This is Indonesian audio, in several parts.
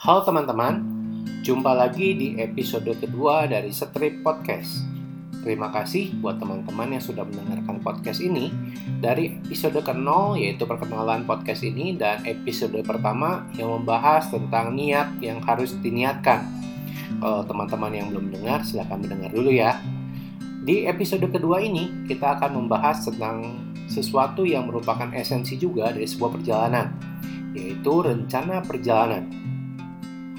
Halo teman-teman, jumpa lagi di episode kedua dari Strip Podcast. Terima kasih buat teman-teman yang sudah mendengarkan podcast ini dari episode ke-0 yaitu perkenalan podcast ini dan episode pertama yang membahas tentang niat yang harus diniatkan. Kalau teman-teman yang belum dengar silahkan mendengar dulu ya. Di episode kedua ini kita akan membahas tentang sesuatu yang merupakan esensi juga dari sebuah perjalanan, yaitu rencana perjalanan.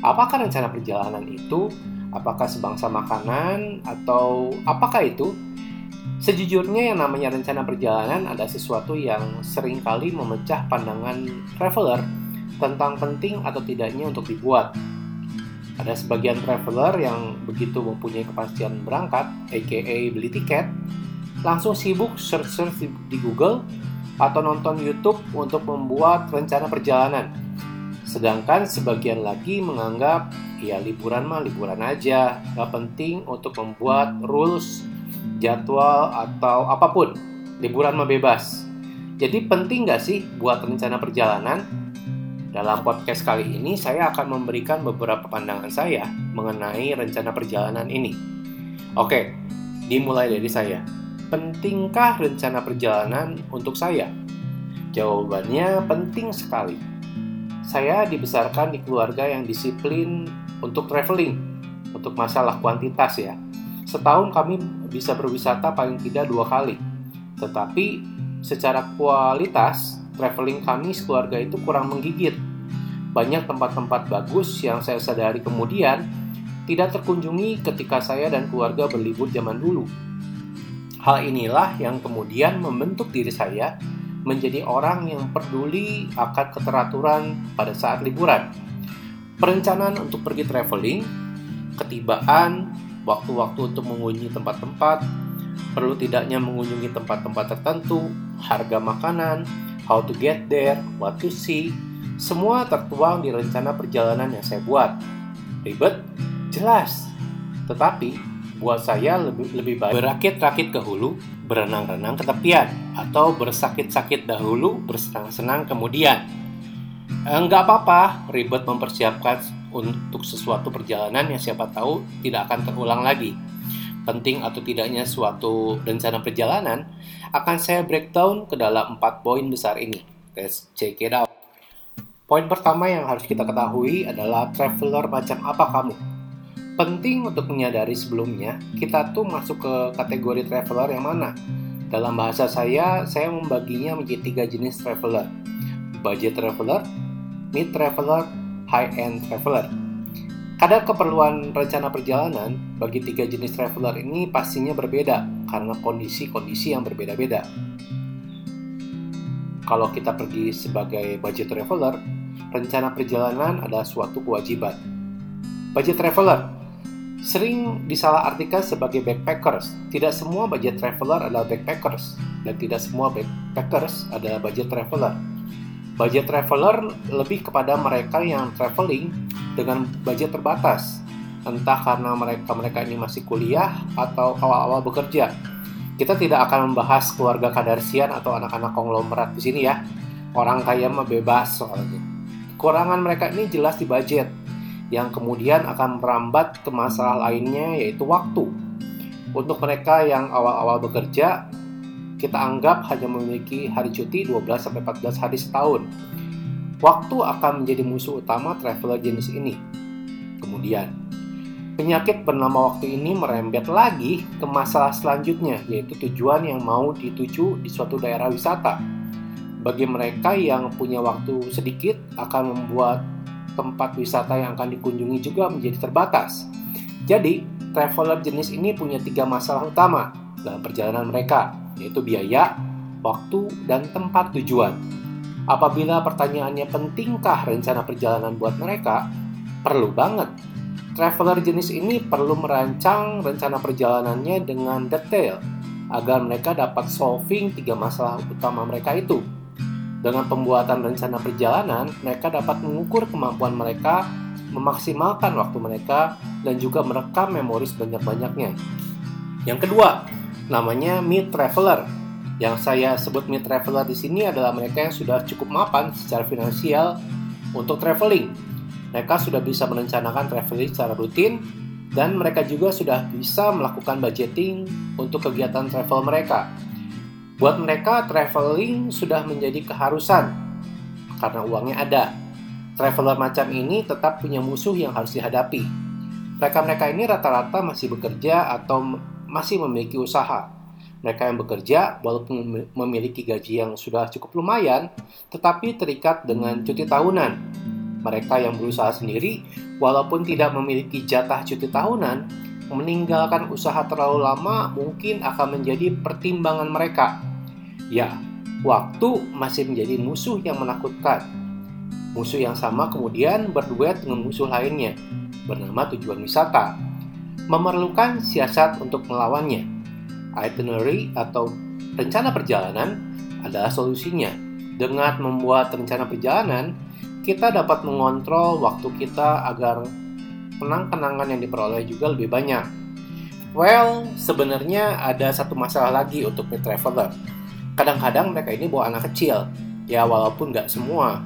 Apakah rencana perjalanan itu? Apakah sebangsa makanan atau apakah itu? Sejujurnya yang namanya rencana perjalanan ada sesuatu yang sering kali memecah pandangan traveler tentang penting atau tidaknya untuk dibuat. Ada sebagian traveler yang begitu mempunyai kepastian berangkat, aka beli tiket, langsung sibuk search-search di Google atau nonton YouTube untuk membuat rencana perjalanan Sedangkan sebagian lagi menganggap ya liburan mah liburan aja, gak penting untuk membuat rules, jadwal atau apa pun. Liburan mah bebas. Jadi penting gak sih buat rencana perjalanan? Dalam podcast kali ini saya akan memberikan beberapa pandangan saya mengenai rencana perjalanan ini. Oke, dimulai dari saya. Pentingkah rencana perjalanan untuk saya? Jawabannya penting sekali saya dibesarkan di keluarga yang disiplin untuk traveling, untuk masalah kuantitas ya. Setahun kami bisa berwisata paling tidak dua kali. Tetapi secara kualitas, traveling kami sekeluarga itu kurang menggigit. Banyak tempat-tempat bagus yang saya sadari kemudian tidak terkunjungi ketika saya dan keluarga berlibur zaman dulu. Hal inilah yang kemudian membentuk diri saya menjadi orang yang peduli akan keteraturan pada saat liburan. Perencanaan untuk pergi traveling, ketibaan, waktu-waktu untuk mengunjungi tempat-tempat, perlu tidaknya mengunjungi tempat-tempat tertentu, harga makanan, how to get there, what to see, semua tertuang di rencana perjalanan yang saya buat. Ribet? Jelas. Tetapi buat saya lebih lebih baik berakit-rakit ke hulu, berenang-renang ke tepian, atau bersakit-sakit dahulu, bersenang-senang kemudian. Enggak apa-apa ribet mempersiapkan untuk sesuatu perjalanan yang siapa tahu tidak akan terulang lagi. Penting atau tidaknya suatu rencana perjalanan akan saya breakdown ke dalam empat poin besar ini. Let's check it out. Poin pertama yang harus kita ketahui adalah traveler macam apa kamu penting untuk menyadari sebelumnya kita tuh masuk ke kategori traveler yang mana. Dalam bahasa saya, saya membaginya menjadi tiga jenis traveler. Budget traveler, mid traveler, high-end traveler. Kadar keperluan rencana perjalanan bagi tiga jenis traveler ini pastinya berbeda karena kondisi-kondisi yang berbeda-beda. Kalau kita pergi sebagai budget traveler, rencana perjalanan adalah suatu kewajiban. Budget traveler sering disalahartikan sebagai backpackers. Tidak semua budget traveler adalah backpackers dan tidak semua backpackers adalah budget traveler. Budget traveler lebih kepada mereka yang traveling dengan budget terbatas, entah karena mereka mereka ini masih kuliah atau awal-awal bekerja. Kita tidak akan membahas keluarga kadarsian atau anak-anak konglomerat di sini ya. Orang kaya mah bebas soalnya. Kekurangan mereka ini jelas di budget yang kemudian akan merambat ke masalah lainnya yaitu waktu. Untuk mereka yang awal-awal bekerja, kita anggap hanya memiliki hari cuti 12-14 hari setahun. Waktu akan menjadi musuh utama traveler jenis ini. Kemudian, penyakit bernama waktu ini merembet lagi ke masalah selanjutnya, yaitu tujuan yang mau dituju di suatu daerah wisata. Bagi mereka yang punya waktu sedikit akan membuat tempat wisata yang akan dikunjungi juga menjadi terbatas. Jadi, traveler jenis ini punya tiga masalah utama dalam perjalanan mereka, yaitu biaya, waktu, dan tempat tujuan. Apabila pertanyaannya pentingkah rencana perjalanan buat mereka, perlu banget. Traveler jenis ini perlu merancang rencana perjalanannya dengan detail agar mereka dapat solving tiga masalah utama mereka itu. Dengan pembuatan rencana perjalanan, mereka dapat mengukur kemampuan mereka, memaksimalkan waktu mereka, dan juga merekam memori sebanyak-banyaknya. Yang kedua, namanya mid traveler. Yang saya sebut mid traveler di sini adalah mereka yang sudah cukup mapan secara finansial untuk traveling. Mereka sudah bisa merencanakan traveling secara rutin dan mereka juga sudah bisa melakukan budgeting untuk kegiatan travel mereka. Buat mereka, traveling sudah menjadi keharusan karena uangnya ada. Traveler macam ini tetap punya musuh yang harus dihadapi. Mereka-mereka ini rata-rata masih bekerja atau masih memiliki usaha. Mereka yang bekerja, walaupun memiliki gaji yang sudah cukup lumayan, tetapi terikat dengan cuti tahunan. Mereka yang berusaha sendiri, walaupun tidak memiliki jatah cuti tahunan, meninggalkan usaha terlalu lama mungkin akan menjadi pertimbangan mereka. Ya, waktu masih menjadi musuh yang menakutkan. Musuh yang sama kemudian berduet dengan musuh lainnya, bernama tujuan wisata. Memerlukan siasat untuk melawannya itinerary atau rencana perjalanan adalah solusinya. Dengan membuat rencana perjalanan, kita dapat mengontrol waktu kita agar kenang-kenangan yang diperoleh juga lebih banyak. Well, sebenarnya ada satu masalah lagi untuk traveler. Kadang-kadang mereka ini bawa anak kecil, ya walaupun nggak semua.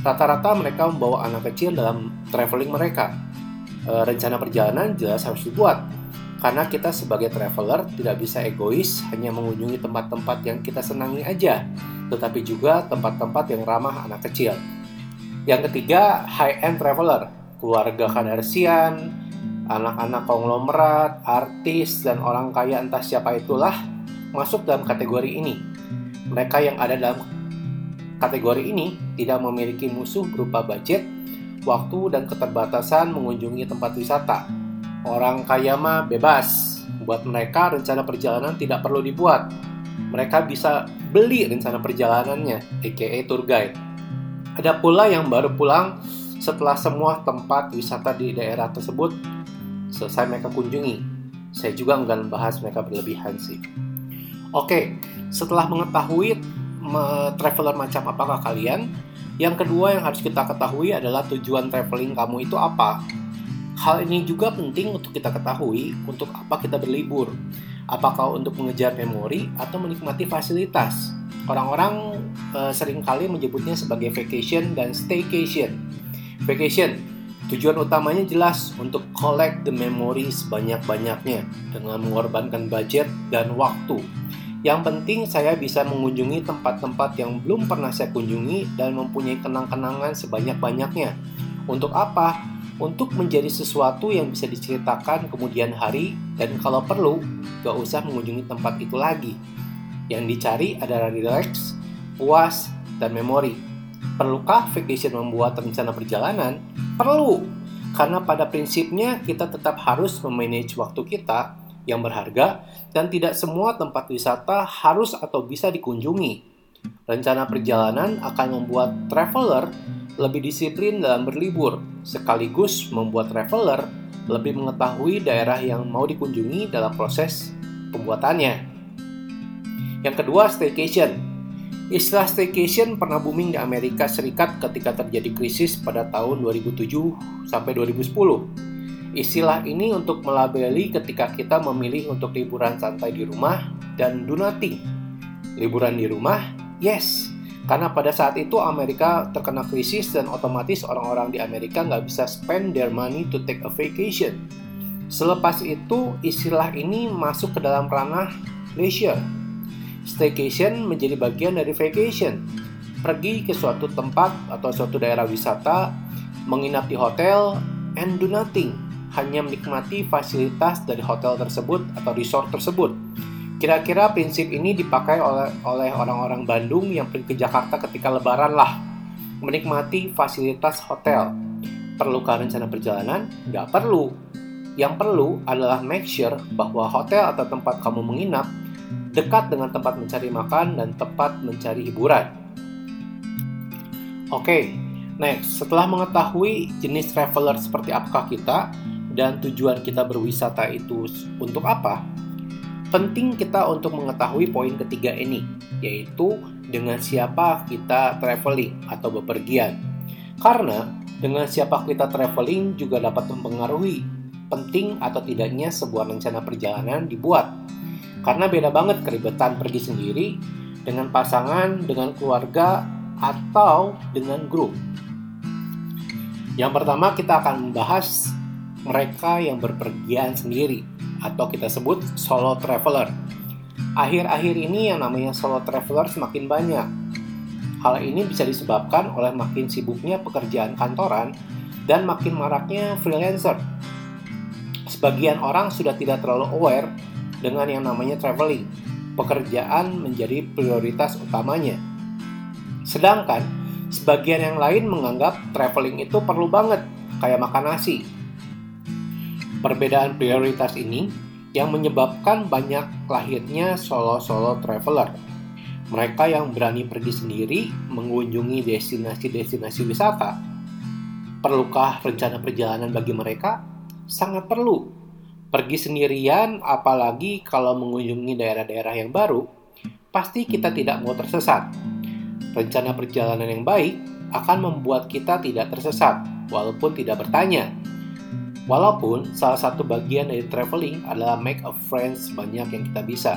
Rata-rata mereka membawa anak kecil dalam traveling mereka. E, rencana perjalanan jelas harus dibuat, karena kita sebagai traveler tidak bisa egois hanya mengunjungi tempat-tempat yang kita senangi aja, tetapi juga tempat-tempat yang ramah anak kecil. Yang ketiga, high-end traveler, keluarga kadarsian, anak-anak konglomerat, artis, dan orang kaya entah siapa itulah masuk dalam kategori ini. Mereka yang ada dalam kategori ini tidak memiliki musuh berupa budget, waktu, dan keterbatasan mengunjungi tempat wisata Orang kaya mah bebas. Buat mereka rencana perjalanan tidak perlu dibuat. Mereka bisa beli rencana perjalanannya, aka tour guide. Ada pula yang baru pulang setelah semua tempat wisata di daerah tersebut selesai mereka kunjungi. Saya juga enggak membahas mereka berlebihan sih. Oke, setelah mengetahui traveler macam apakah kalian, yang kedua yang harus kita ketahui adalah tujuan traveling kamu itu apa. Hal ini juga penting untuk kita ketahui untuk apa kita berlibur. Apakah untuk mengejar memori atau menikmati fasilitas? Orang-orang e, sering kali menyebutnya sebagai vacation dan staycation. Vacation Tujuan utamanya jelas untuk collect the memory sebanyak-banyaknya dengan mengorbankan budget dan waktu. Yang penting saya bisa mengunjungi tempat-tempat yang belum pernah saya kunjungi dan mempunyai kenang-kenangan sebanyak-banyaknya. Untuk apa? untuk menjadi sesuatu yang bisa diceritakan kemudian hari dan kalau perlu gak usah mengunjungi tempat itu lagi. Yang dicari adalah relax, puas, dan memori. Perlukah vacation membuat rencana perjalanan? Perlu, karena pada prinsipnya kita tetap harus memanage waktu kita yang berharga dan tidak semua tempat wisata harus atau bisa dikunjungi. Rencana perjalanan akan membuat traveler lebih disiplin dalam berlibur, sekaligus membuat traveler lebih mengetahui daerah yang mau dikunjungi dalam proses pembuatannya. Yang kedua, staycation. Istilah staycation pernah booming di Amerika Serikat ketika terjadi krisis pada tahun 2007 sampai 2010. Istilah ini untuk melabeli ketika kita memilih untuk liburan santai di rumah dan do nothing. Liburan di rumah, yes, karena pada saat itu Amerika terkena krisis dan otomatis orang-orang di Amerika nggak bisa spend their money to take a vacation. Selepas itu, istilah ini masuk ke dalam ranah leisure. Staycation menjadi bagian dari vacation. Pergi ke suatu tempat atau suatu daerah wisata, menginap di hotel, and do nothing. Hanya menikmati fasilitas dari hotel tersebut atau resort tersebut Kira-kira prinsip ini dipakai oleh orang-orang Bandung yang pergi ke Jakarta ketika lebaran lah. Menikmati fasilitas hotel. Perlukah rencana perjalanan? Nggak perlu. Yang perlu adalah make sure bahwa hotel atau tempat kamu menginap dekat dengan tempat mencari makan dan tempat mencari hiburan. Oke, okay, next. Setelah mengetahui jenis traveler seperti apakah kita dan tujuan kita berwisata itu untuk apa, penting kita untuk mengetahui poin ketiga ini, yaitu dengan siapa kita traveling atau bepergian. Karena dengan siapa kita traveling juga dapat mempengaruhi penting atau tidaknya sebuah rencana perjalanan dibuat. Karena beda banget keribetan pergi sendiri dengan pasangan, dengan keluarga, atau dengan grup. Yang pertama kita akan membahas mereka yang berpergian sendiri atau kita sebut solo traveler. Akhir-akhir ini yang namanya solo traveler semakin banyak. Hal ini bisa disebabkan oleh makin sibuknya pekerjaan kantoran dan makin maraknya freelancer. Sebagian orang sudah tidak terlalu aware dengan yang namanya traveling. Pekerjaan menjadi prioritas utamanya. Sedangkan sebagian yang lain menganggap traveling itu perlu banget, kayak makan nasi. Perbedaan prioritas ini yang menyebabkan banyak lahirnya solo-solo traveler. Mereka yang berani pergi sendiri mengunjungi destinasi-destinasi wisata. Perlukah rencana perjalanan bagi mereka? Sangat perlu. Pergi sendirian, apalagi kalau mengunjungi daerah-daerah yang baru, pasti kita tidak mau tersesat. Rencana perjalanan yang baik akan membuat kita tidak tersesat, walaupun tidak bertanya Walaupun salah satu bagian dari traveling adalah make a friends banyak yang kita bisa.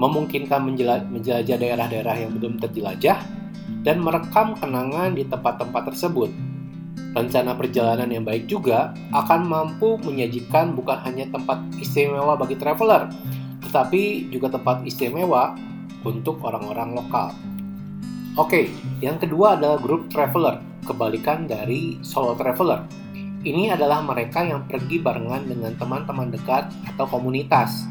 Memungkinkan menjelajah daerah-daerah yang belum terjelajah dan merekam kenangan di tempat-tempat tersebut. Rencana perjalanan yang baik juga akan mampu menyajikan bukan hanya tempat istimewa bagi traveler, tetapi juga tempat istimewa untuk orang-orang lokal. Oke, yang kedua adalah grup traveler, kebalikan dari solo traveler. Ini adalah mereka yang pergi barengan dengan teman-teman dekat atau komunitas.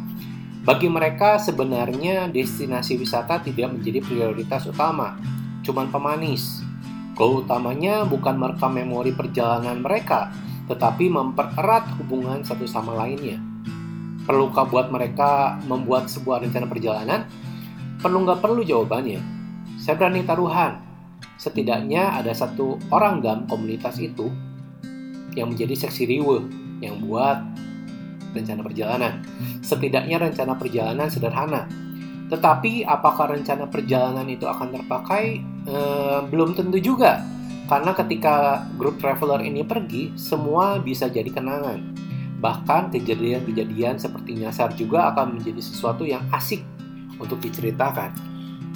Bagi mereka sebenarnya destinasi wisata tidak menjadi prioritas utama, cuman pemanis. Goal utamanya bukan merekam memori perjalanan mereka, tetapi mempererat hubungan satu sama lainnya. Perlukah buat mereka membuat sebuah rencana perjalanan? Perlu nggak perlu jawabannya? Saya berani taruhan. Setidaknya ada satu orang dalam komunitas itu yang menjadi seksi riwe yang buat rencana perjalanan. Setidaknya rencana perjalanan sederhana. Tetapi apakah rencana perjalanan itu akan terpakai? E, belum tentu juga. Karena ketika grup traveler ini pergi, semua bisa jadi kenangan. Bahkan kejadian-kejadian seperti nyasar juga akan menjadi sesuatu yang asik untuk diceritakan.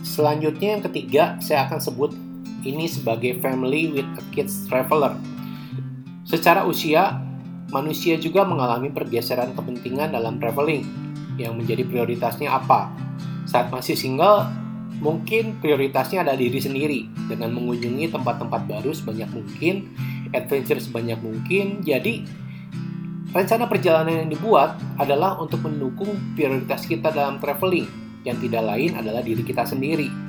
Selanjutnya yang ketiga, saya akan sebut ini sebagai family with a kids traveler Secara usia, manusia juga mengalami pergeseran kepentingan dalam traveling yang menjadi prioritasnya apa. Saat masih single, mungkin prioritasnya ada diri sendiri dengan mengunjungi tempat-tempat baru sebanyak mungkin, adventure sebanyak mungkin. Jadi, rencana perjalanan yang dibuat adalah untuk mendukung prioritas kita dalam traveling, yang tidak lain adalah diri kita sendiri.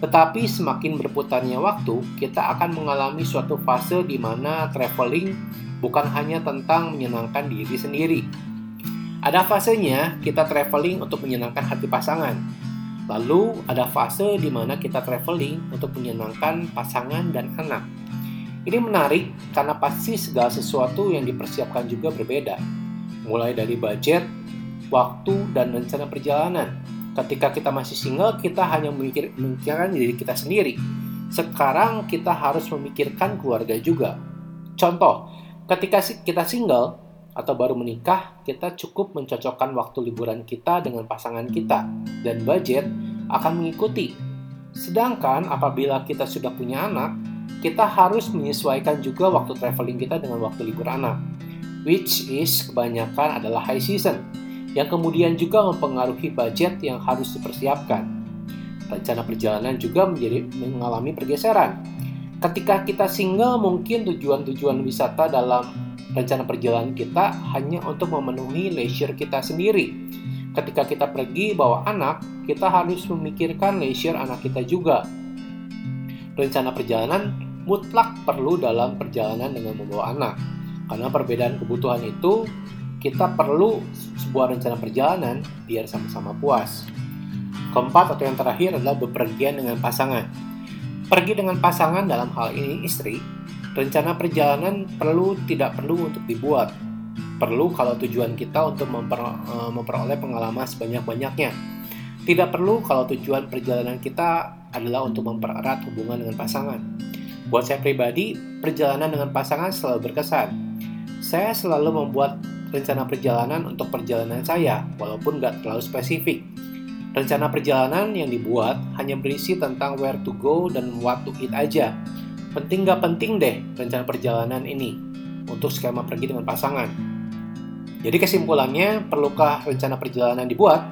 Tetapi semakin berputarnya waktu, kita akan mengalami suatu fase di mana traveling bukan hanya tentang menyenangkan diri sendiri. Ada fasenya kita traveling untuk menyenangkan hati pasangan. Lalu ada fase di mana kita traveling untuk menyenangkan pasangan dan anak. Ini menarik karena pasti segala sesuatu yang dipersiapkan juga berbeda. Mulai dari budget, waktu, dan rencana perjalanan Ketika kita masih single, kita hanya memikir, memikirkan diri kita sendiri. Sekarang kita harus memikirkan keluarga juga. Contoh, ketika kita single atau baru menikah, kita cukup mencocokkan waktu liburan kita dengan pasangan kita dan budget akan mengikuti. Sedangkan apabila kita sudah punya anak, kita harus menyesuaikan juga waktu traveling kita dengan waktu libur anak, which is kebanyakan adalah high season yang kemudian juga mempengaruhi budget yang harus dipersiapkan. Rencana perjalanan juga menjadi mengalami pergeseran. Ketika kita single, mungkin tujuan-tujuan wisata dalam rencana perjalanan kita hanya untuk memenuhi leisure kita sendiri. Ketika kita pergi bawa anak, kita harus memikirkan leisure anak kita juga. Rencana perjalanan mutlak perlu dalam perjalanan dengan membawa anak. Karena perbedaan kebutuhan itu kita perlu sebuah rencana perjalanan biar sama-sama puas. Keempat atau yang terakhir adalah bepergian dengan pasangan. Pergi dengan pasangan dalam hal ini istri, rencana perjalanan perlu tidak perlu untuk dibuat. Perlu kalau tujuan kita untuk memper, eh, memperoleh pengalaman sebanyak-banyaknya. Tidak perlu kalau tujuan perjalanan kita adalah untuk mempererat hubungan dengan pasangan. Buat saya pribadi, perjalanan dengan pasangan selalu berkesan. Saya selalu membuat rencana perjalanan untuk perjalanan saya, walaupun nggak terlalu spesifik. Rencana perjalanan yang dibuat hanya berisi tentang where to go dan what to eat aja. Penting gak penting deh rencana perjalanan ini untuk skema pergi dengan pasangan. Jadi kesimpulannya, perlukah rencana perjalanan dibuat?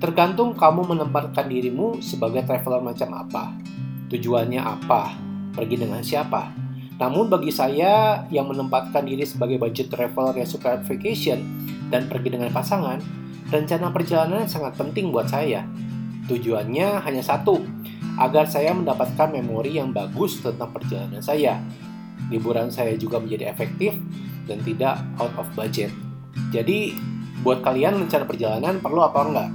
Tergantung kamu menempatkan dirimu sebagai traveler macam apa. Tujuannya apa? Pergi dengan siapa? Namun bagi saya yang menempatkan diri sebagai budget traveler yang suka vacation dan pergi dengan pasangan, rencana perjalanan sangat penting buat saya. Tujuannya hanya satu, agar saya mendapatkan memori yang bagus tentang perjalanan saya. Liburan saya juga menjadi efektif dan tidak out of budget. Jadi, buat kalian rencana perjalanan perlu apa enggak?